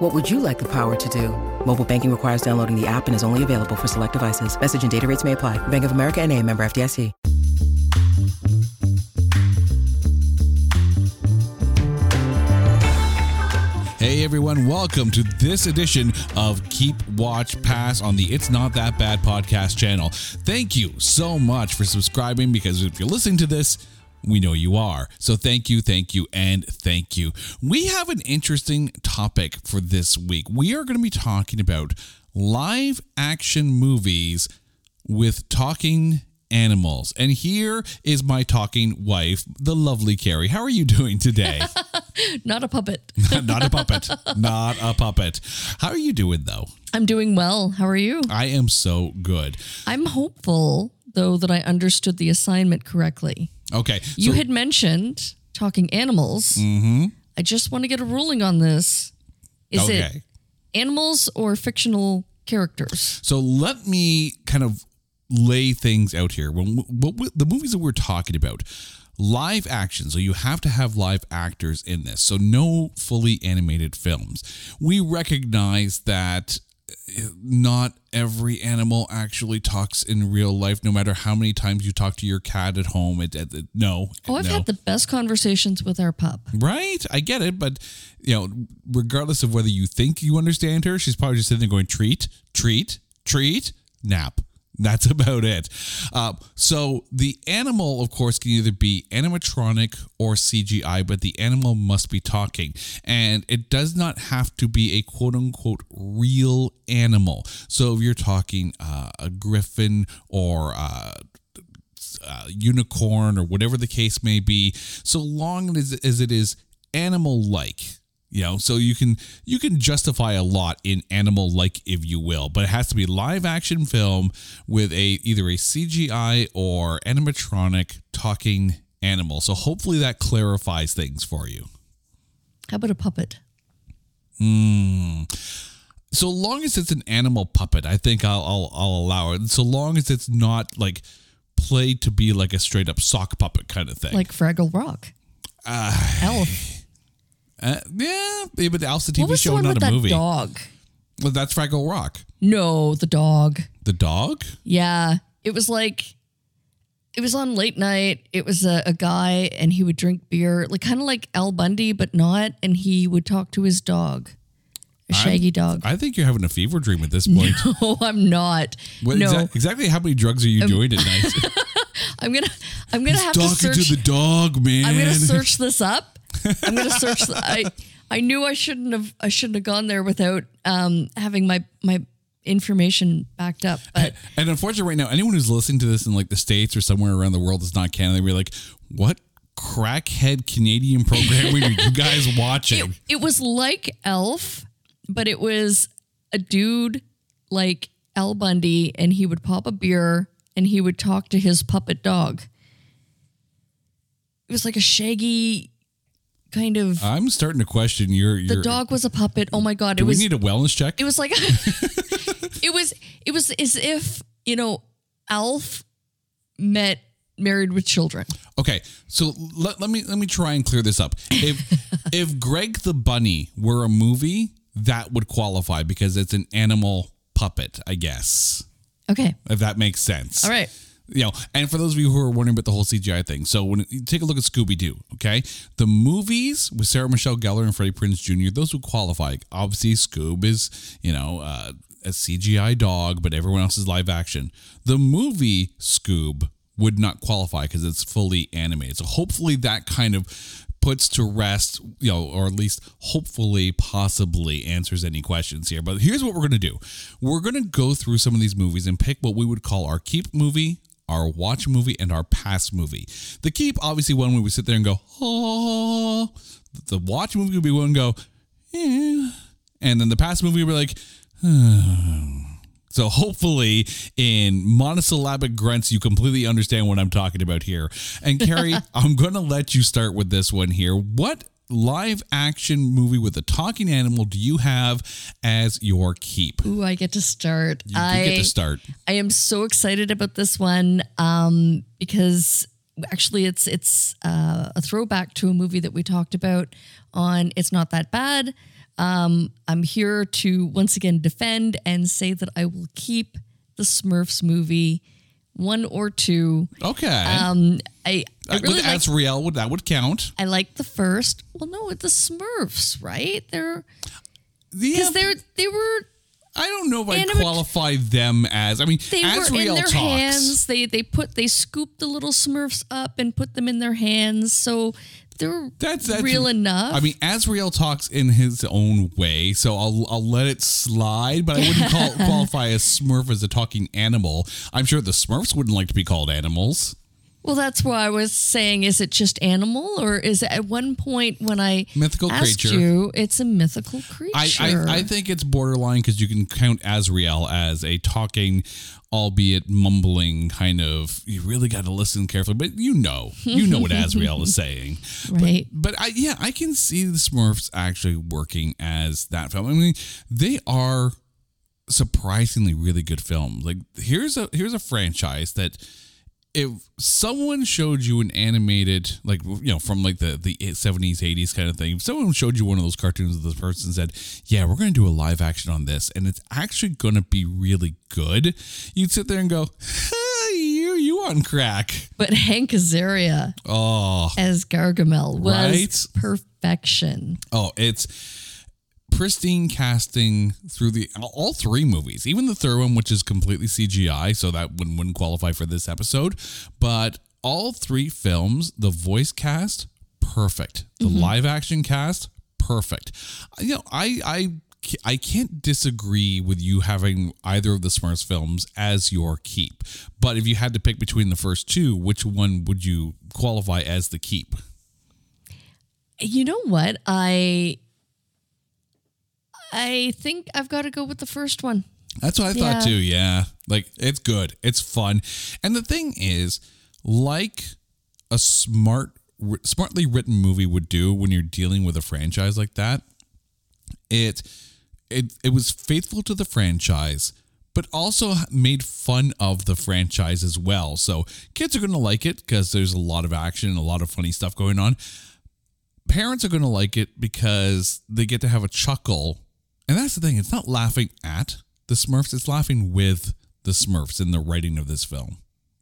What would you like the power to do? Mobile banking requires downloading the app and is only available for select devices. Message and data rates may apply. Bank of America and a member FDIC. Hey everyone, welcome to this edition of Keep Watch Pass on the It's Not That Bad podcast channel. Thank you so much for subscribing because if you're listening to this, we know you are. So thank you, thank you, and thank you. We have an interesting topic for this week. We are going to be talking about live action movies with talking animals. And here is my talking wife, the lovely Carrie. How are you doing today? Not a puppet. Not a puppet. Not a puppet. How are you doing though? I'm doing well. How are you? I am so good. I'm hopeful, though, that I understood the assignment correctly. Okay. You so- had mentioned talking animals. Mm-hmm. I just want to get a ruling on this. Is Okay. it animals or fictional characters? So let me kind of lay things out here. When what, what, the movies that we're talking about, live action. So you have to have live actors in this. So no fully animated films. We recognize that not every animal actually talks in real life. No matter how many times you talk to your cat at home, it, it, it- no. Oh, I've no. had the best conversations with our pup. Right, I get it, but you know, regardless of whether you think you understand her, she's probably just sitting there going, "Treat, treat, treat, nap." That's about it. Uh, so the animal, of course, can either be animatronic or CGI, but the animal must be talking, and it does not have to be a quote unquote real animal. So if you're talking uh, a griffin or uh, uh, unicorn or whatever the case may be, so long as, as it is animal like. You know, so you can you can justify a lot in animal like, if you will, but it has to be live action film with a either a CGI or animatronic talking animal. So hopefully that clarifies things for you. How about a puppet? Mmm. So long as it's an animal puppet, I think I'll I'll, I'll allow it. So long as it's not like played to be like a straight up sock puppet kind of thing. Like Fraggle Rock. uh, Alf. Uh, yeah, but the a TV What was show, the one not with a that movie. dog? Well, that's Fraggle Rock. No, the dog. The dog? Yeah, it was like it was on late night. It was a, a guy, and he would drink beer, like kind of like Al Bundy, but not. And he would talk to his dog, a shaggy dog. I think you're having a fever dream at this point. oh, I'm not. What no, Um, exa- exactly how many drugs are you doing at night? I'm gonna, I'm gonna have to search. to the dog, man. I'm gonna search this up. I'm gonna search. the- I, I knew I shouldn't have. I shouldn't have gone there without um having my my information backed up. But And unfortunately, right now, anyone who's listening to this in like the states or somewhere around the world that's not Canada, be like, "What crackhead Canadian programming are you guys watching?" it, it was like Alf, but it was a dude like Al Bundy, and he would pop a beer and he would talk to his puppet dog. It was like a shaggy kind of. I'm starting to question your. your the dog was a puppet. Oh my god! Do it we was. need a wellness check? it was like. it was. It was as if you know, Alf met Married with Children. Okay, so let, let me let me try and clear this up. If if Greg the Bunny were a movie, that would qualify because it's an animal puppet, I guess. Okay. If that makes sense. All right. You know, and for those of you who are wondering about the whole CGI thing, so when you take a look at Scooby Doo, okay, the movies with Sarah Michelle Gellar and Freddie Prinze Jr., those would qualify. Obviously, Scoob is you know uh, a CGI dog, but everyone else is live action. The movie Scoob would not qualify because it's fully animated. So hopefully that kind of puts to rest, you know, or at least hopefully possibly answers any questions here. But here's what we're going to do. We're going to go through some of these movies and pick what we would call our keep movie, our watch movie, and our past movie. The keep, obviously, one we would sit there and go, oh. The watch movie would be one go, eh. And then the past movie we're like, So hopefully, in monosyllabic grunts, you completely understand what I'm talking about here. And Carrie, I'm going to let you start with this one here. What live action movie with a talking animal do you have as your keep? Ooh, I get to start. You I get to start. I am so excited about this one um, because actually it's it's uh, a throwback to a movie that we talked about on It's Not That Bad. Um, I'm here to once again defend and say that I will keep the Smurfs movie one or two. Okay. Um, I, I Uh, really with like, Azrael, would that would count? I like the first. Well, no, it's the Smurfs, right? They're Yeah, because they're they were I don't know if I qualify them as. I mean, they were in their talks. hands. They they put they scooped the little Smurfs up and put them in their hands. So they're That's, that's real enough. I mean, Azrael talks in his own way, so I'll I'll let it slide. But I wouldn't call, qualify a Smurf as a talking animal. I'm sure the Smurfs wouldn't like to be called animals. Well, that's why I was saying, is it just animal, or is it at one point when I Mythical asked creature. you, it's a mythical creature? I, I, I think it's borderline because you can count Azrael as a talking, albeit mumbling kind of. You really got to listen carefully, but you know, you know what Azrael is saying. right. But I, yeah, I can see the Smurfs actually working as that film. I mean, they are surprisingly really good films. Like here's a here's a franchise that if someone showed you an animated like you know from like the the 70s 80s kind of thing if someone showed you one of those cartoons of this person said yeah we're going to do a live action on this and it's actually going to be really good you'd sit there and go you you on crack But Hank Azaria oh as Gargamel was Right? perfection. Oh, it's pristine casting through the all three movies, even the third one, which is completely CGI, so that wouldn't, wouldn't qualify for this episode. But all three films, the voice cast, perfect. The mm-hmm. live action cast, perfect. You know, I I I can't disagree with you having either of the Smurfs films as your keep. But if you had to pick between the first two, which one would you qualify as the keep? You know what? I I think I've got to go with the first one. That's what I Yeah. thought too. Yeah. Like it's good. It's fun. And the thing is, like a smart smartly written movie would do when you're dealing with a franchise like that, it it it was faithful to the franchise but also made fun of the franchise as well. So kids are going to like it because there's a lot of action and a lot of funny stuff going on. Parents are going to like it because they get to have a chuckle. And that's the thing, it's not laughing at the Smurfs, it's laughing with the Smurfs in the writing of this film.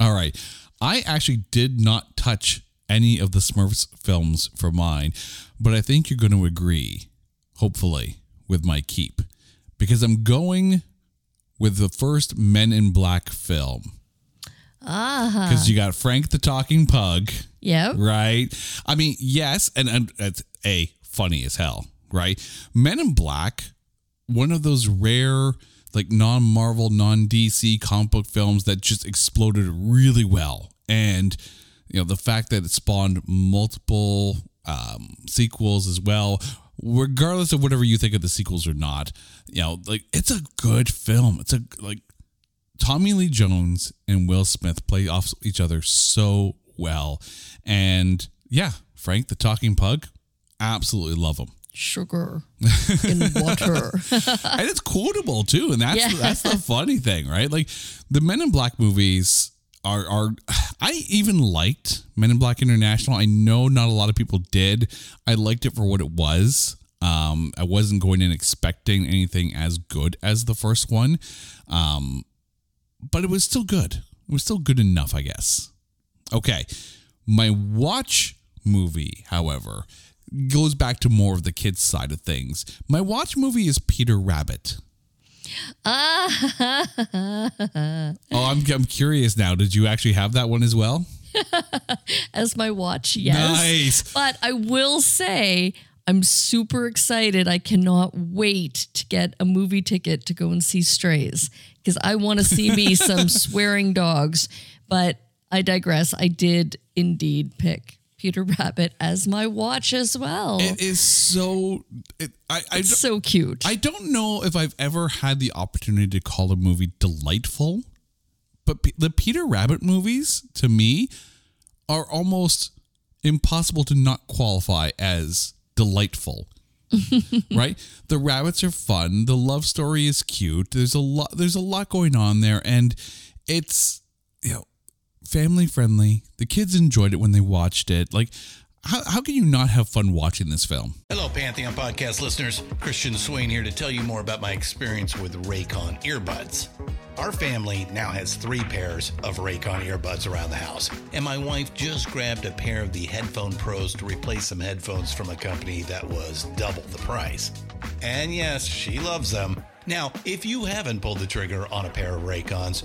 All right. I actually did not touch any of the Smurfs films for mine, but I think you're going to agree, hopefully, with my keep because I'm going with the first Men in Black film. Ah, Uh-huh. Because you got Frank the Talking Pug, yeah. right? I mean, yes, and, and it's a funny as hell, right? Men in Black, one of those rare, like non Marvel, non DC comic book films that just exploded really well. And, you know, the fact that it spawned multiple um, sequels as well, regardless of whatever you think of the sequels or not, you know, like it's a good film. It's a, like, Tommy Lee Jones and Will Smith play off each other so well. And yeah, Frank the Talking Pug, absolutely love him. Sugar in water. and it's quotable too. And that's Yeah. that's the funny thing, right? Like the Men in Black movies are are I even liked Men in Black International. I know not a lot of people did. I liked it for what it was. Um, I wasn't going in expecting anything as good as the first one. Um, but it was still good. It was still good enough, I guess. Okay. My watch movie, however, goes back to more of the kids' side of things. My watch movie is Peter Rabbit. oh, I'm, I'm curious now. Did you actually have that one as well? As my watch, yes. Nice. But I will say, I'm super excited. I cannot wait to get a movie ticket to go and see Strays because I want to see me some swearing dogs. But I digress. I did indeed pick Peter Rabbit as my watch as well. It is so. It, I I, it's so cute. I don't know if I've ever had the opportunity to call a movie delightful, but P- the Peter Rabbit movies to me are almost impossible to not qualify as delightful. right? The rabbits are fun, the love story is cute. There's a lot there's a lot going on there and it's you know family friendly. The kids enjoyed it when they watched it. Like how, how can you not have fun watching this film? Hello, Pantheon podcast listeners. Christian Swain here to tell you more about my experience with Raycon earbuds. Our family now has three pairs of Raycon earbuds around the house, and my wife just grabbed a pair of the Headphone Pros to replace some headphones from a company that was double the price. And yes, she loves them. Now, if you haven't pulled the trigger on a pair of Raycons,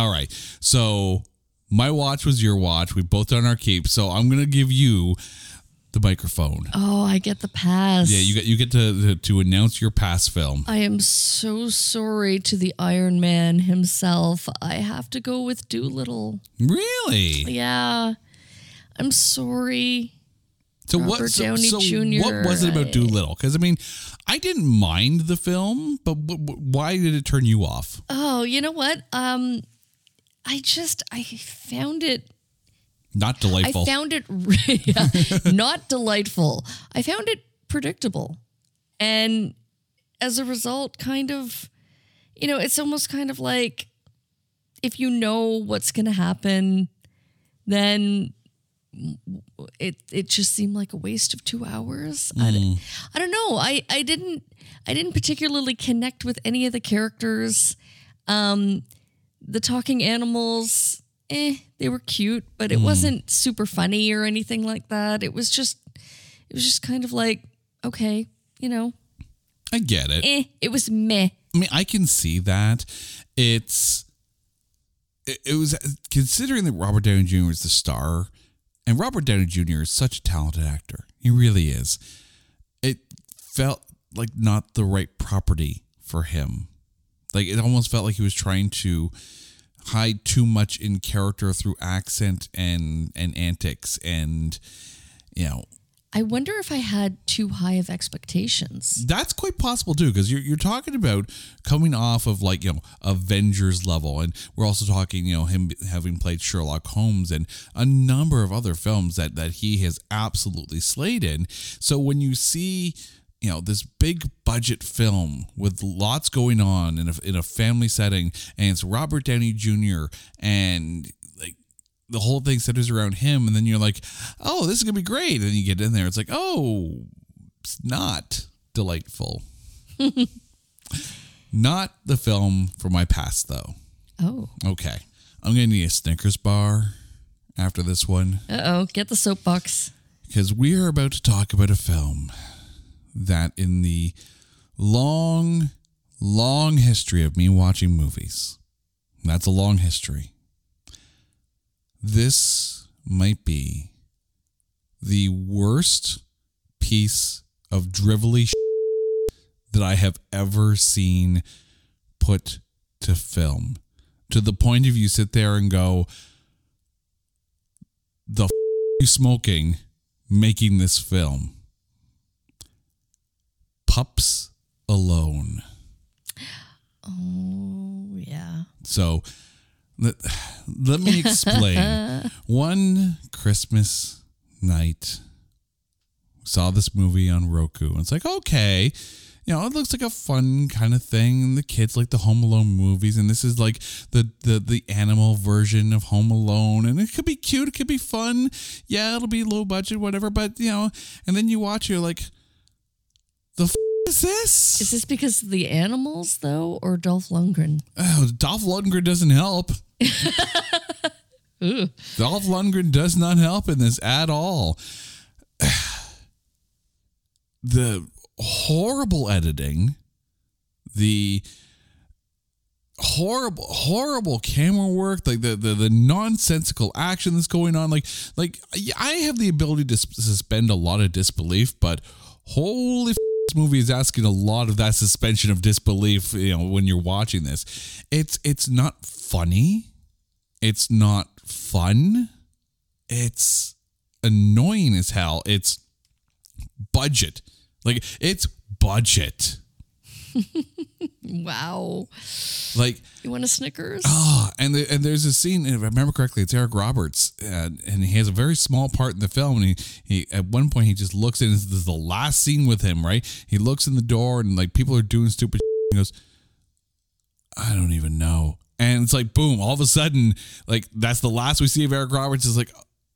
All right. So my watch was your watch. We both done our keep. So I'm gonna give you the microphone. oh, I get the pass. Yeah, you get you get to, to to announce your pass film. I am so sorry to the Iron Man himself. I have to go with Dolittle. Really? Yeah. I'm sorry. So what? So, so what was it about I- Dolittle? Because I mean, I didn't mind the film, but w- w- why did it turn you off? Oh, you know what? Um I just I found it Not delightful. I found it yeah, not delightful. I found it predictable. And as a result, kind of, you know, it's almost kind of like if you know what's going to happen, then it it just seemed like a waste of two hours. I I don't know. I, I didn't I didn't particularly connect with any of the characters. Um, the talking animals, eh, they were cute, but it wasn't super funny or anything like that. It was just, it was just kind of like, okay, you know, I get it. eh, it was meh. I mean, I can see that. It's it, it was considering that Robert Downey Jr. is the star, and Robert Downey Jr. is such a talented actor. He really is. It felt like not the right property for him. Like it almost felt like he was trying to hide too much in character through accent and and antics and you know I wonder if I had too high of expectations. That's quite possible too, because you're you're talking about coming off of like you know Avengers level, and we're also talking you know him having played Sherlock Holmes and a number of other films that that he has absolutely slayed in. So when you see you know this big budget film with lots going on in a in a family setting, and it's Robert Downey Jr. and like the whole thing centers around him, and then you're like, oh, this is gonna be great. And you get in there, it's like, oh, it's not delightful. not the film for my past, though. Oh, Okay. I'm going to need a Snickers bar after this one uh oh, get the soapbox. because we are about to talk about a film that, in the long, long history of me watching movies, that's a long history, this might be the worst piece of drivelly that I have ever seen put to film. To the point of you sit there and go, the f- you smoking making this film? Pups Alone. Oh yeah. So let, let me explain. One Christmas night, saw this movie on Roku. And it's like, okay, you know, it looks like a fun kind of thing. And the kids like the Home Alone movies, and this is like the the the animal version of Home Alone, and it could be cute, it could be fun. Yeah, it'll be low budget, whatever. But you know, and then you watch, you're like, the f- is this? Is this because of the animals though, or Dolph Lundgren? Oh, Dolph Lundgren doesn't help. Dolph Lundgren does not help in this at all. The horrible editing, the horrible horrible camera work like the, the the nonsensical action that's going on like like i have the ability to suspend a lot of disbelief but holy f- this movie is asking a lot of that suspension of disbelief you know when you're watching this. It's it's not funny. It's not fun. It's annoying as hell. It's budget. Like it's budget Wow. like You want a Snickers? Oh, and the, and there's a scene. If I remember correctly, it's Eric Roberts, and, and he has a very small part in the film. And he, he at one point he just looks in. This is the last scene with him, right? He looks in the door, and like people are doing stupid. He goes, "I don't even know." And it's like boom! All of a sudden, like that's the last we see of Eric Roberts. Is like,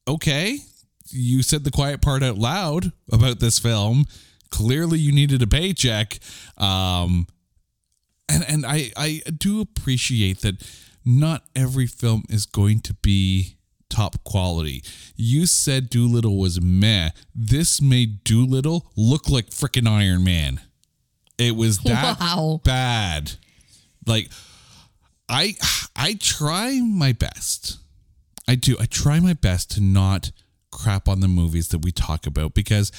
okay, you said the quiet part out loud about this film. Clearly, you needed a paycheck. Um, and and I I do appreciate that not every film is going to be top quality. You said Dolittle was meh. This made Dolittle look like freaking Iron Man. It was that Wow. bad. Like I I try my best. I do. I try my best to not crap on the movies that we talk about because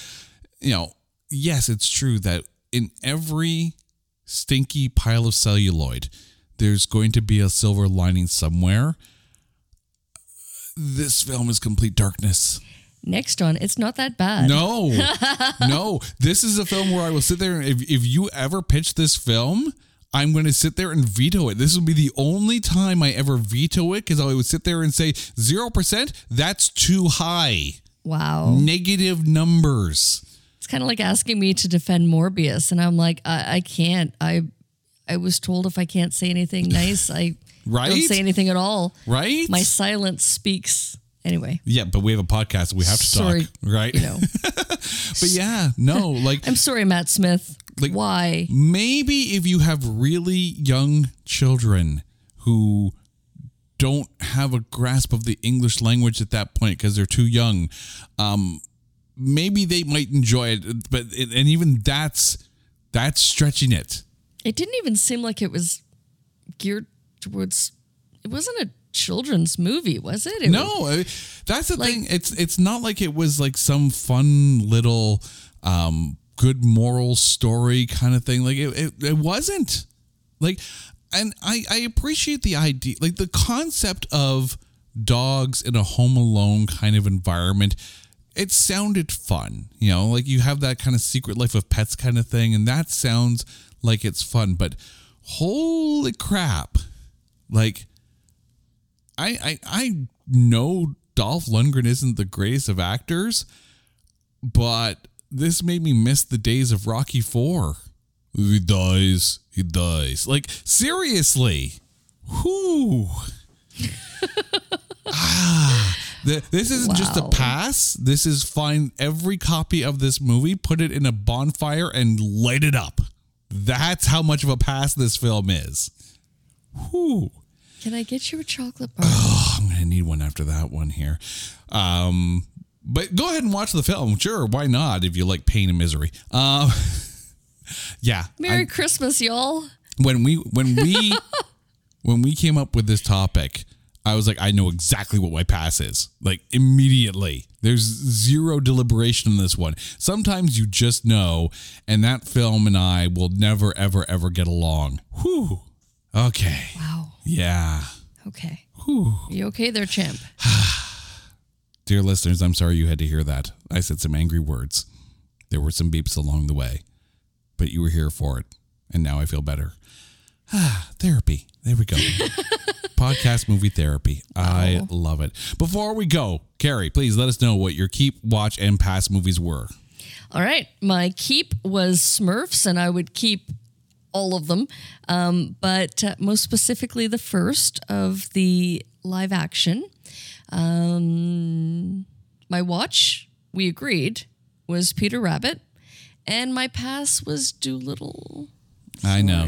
you know, yes, it's true that in every stinky pile of celluloid, there's going to be a silver lining somewhere. This film is complete darkness. Next one, it's not that bad. No, no. This is a film where I will sit there. And if, if you ever pitch this film, I'm going to sit there and veto it. This will be the only time I ever veto it because I would sit there and say, 0%, that's too high. Wow. Negative numbers. It's kind of like asking me to defend Morbius, and I'm like, I, I can't. I I was told if I can't say anything nice, I Right? don't say anything at all. Right? My silence speaks. Anyway, yeah, but we have a podcast. We have to Sorry, talk. Right? you know, But yeah, no, like I'm sorry, Matt Smith. Like- Why? maybe if you have really young children who don't have a grasp of the English language at that point because they're too young, um, maybe they might enjoy it. But it, and even that's that's stretching it. It didn't even seem like it was geared towards. It wasn't a children's movie, was it? it No, uh, that's the Like- thing. It's it's not like it was like some fun little um good moral story kind of thing. Like it it, it wasn't. Like and I I appreciate the idea like the concept of dogs in a home alone kind of environment. It sounded fun, you know, like you have that kind of secret life of pets kind of thing and that sounds like it's fun, but holy crap. Like I, I I know Dolph Lundgren isn't the greatest of actors, but this made me miss the days of Rocky Four. He dies. He dies. Like seriously, whoo. ah, th- this isn't just a pass. This is find every copy of this movie, put it in a bonfire, and light it up. That's how much of a pass this film is. Whew. Can I get you a chocolate bar? Oh, I'm gonna need one after that one here. Um, but go ahead and watch the film. Sure, why not? If you like pain and misery. Um, yeah. Merry I- Christmas, y'all. when we when we when we came up with this topic, I was like, I know exactly what my pass is. Like immediately. There's zero deliberation in this one. Sometimes you just know, and that film and I will never, ever, ever get along. Whew. Okay. Wow. Yeah. Okay. Whew. You okay there, champ? Dear listeners, I'm sorry you had to hear that. I said some angry words. There were some beeps along the way, but you were here for it. And now I feel better. Ah, therapy. There we go. Podcast movie therapy. I love it. Before we go, Carrie, please let us know what your keep, watch, and pass movies were. All right. My keep was Smurfs, and I would keep all of them. Um, but uh, most specifically, the first of the live action. Um, my watch, we agreed, was Peter Rabbit. And my pass was Dolittle. I know.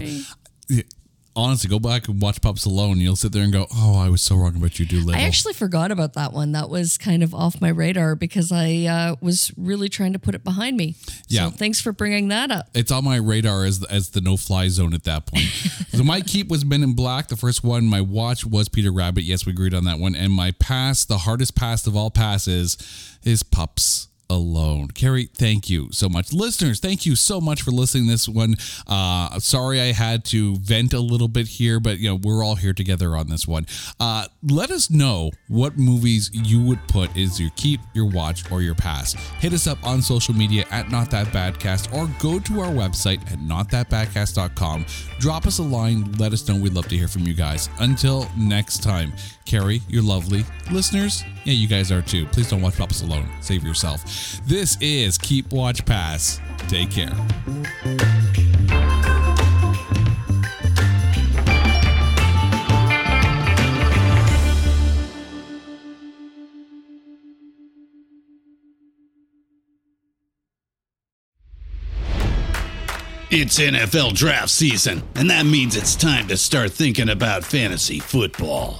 Honestly, go back and watch Pups Alone. You'll sit there and go, "Oh, I was so wrong about you, Dolittle." I actually forgot about that one. That was kind of off my radar because I uh, was really trying to put it behind me. Yeah. So thanks for bringing that up. it's on my radar as as the no fly zone at that point. so my keep was Men in Black, the first one. My watch was Peter Rabbit. Yes, we agreed on that one. And my pass, the hardest pass of all passes, is Pups Alone. Carrie, thank you so much. Listeners, thank you so much for listening this one. Uh, sorry I had to vent a little bit here, but you know we're all here together on this one. Uh, let us know what movies you would put is your keep, your watch, or your pass. Hit us up on social media at Not That Badcast or go to our website at notthatbadcast.com. Drop us a line. Let us know. We'd love to hear from you guys. Until next time, Carrie, you're lovely. Listeners, yeah, you guys are too. Please don't watch Pups alone. Save yourself. This is Keep Watch Pass. Take care. It's NFL draft season, and that means it's time to start thinking about fantasy football.